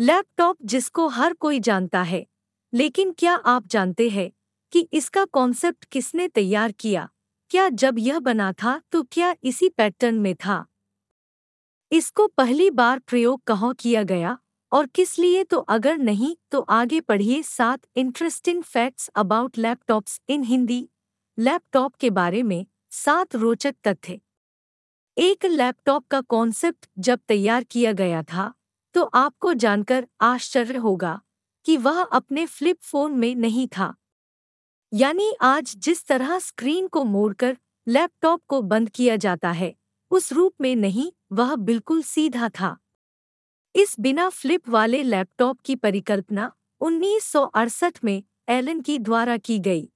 Laptop जिसको हर कोई जानता है, लेकिन क्या आप जानते हैं कि इसका कॉन्सेप्ट किसने तैयार किया? क्या जब यह बना था तो क्या इसी पैटर्न में था? इसको पहली बार प्रयोग कहाँ किया गया और किस लिए तो अगर नहीं तो आगे पढ़िए सात interesting facts about laptops in Hindi laptop के बारे में सात रोचक तथ्य। एक लैपटॉप का कॉन्सेप्ट जब तैयार किया गया था तो आपको जानकर आश्चर्य होगा कि वह अपने फ्लिप फ़ोन में नहीं था। यानी आज जिस तरह स्क्रीन को मोड़कर लैपटॉप को बंद किया जाता है, उस रूप में नहीं, वह बिल्कुल सीधा था। इस बिना फ्लिप वाले लैपटॉप की परिकल्पना उन्नीस सौ अड़सठ में एलन की द्वारा की गई।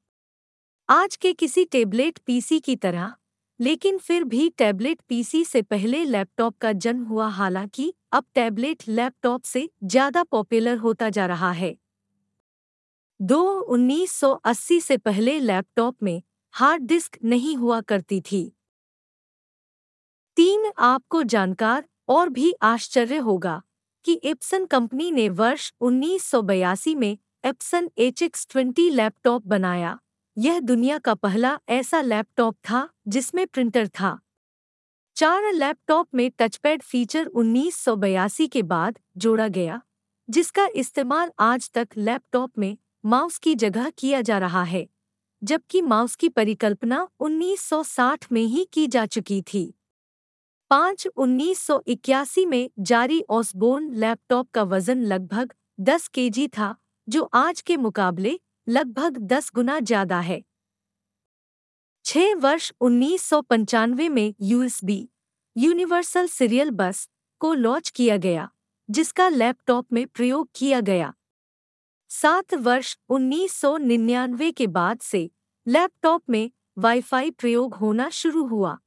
आज के किसी टेबलेट पीसी की तरह लेकिन फिर भी टैबलेट पीसी से पहले लैपटॉप का जन्म हुआ हालाँकि अब टैबलेट लैपटॉप से ज़्यादा पॉपुलर होता जा रहा है। दो 1980 से पहले लैपटॉप में हार्ड डिस्क नहीं हुआ करती थी। तीन आपको जानकार और भी आश्चर्य होगा कि एप्सन कंपनी ने वर्ष 1982 में Epson H X twenty laptop बनाया। यह दुनिया का पहला ऐसा लैपटॉप था जिसमें प्रिंटर था। चार लैपटॉप में टचपैड फीचर 1982 के बाद जोड़ा गया, जिसका इस्तेमाल आज तक लैपटॉप में माउस की जगह किया जा रहा है, जबकि माउस की परिकल्पना 1960 में ही की जा चुकी थी। पाँच उन्नीस में जारी ऑसबोर्न लैपटॉप का वज़न लगभग 10 केजी था, जो आज के मुकाबले लगभग 10 गुना ज़्यादा है। छह वर्ष उन्नीस सौ पंचानवे में यूएसबी, यूनिवर्सल सीरियल बस, को लॉन्च किया गया, जिसका लैपटॉप में प्रयोग किया गया। सात वर्ष 1999 के बाद से लैपटॉप में वाईफाई प्रयोग होना शुरू हुआ।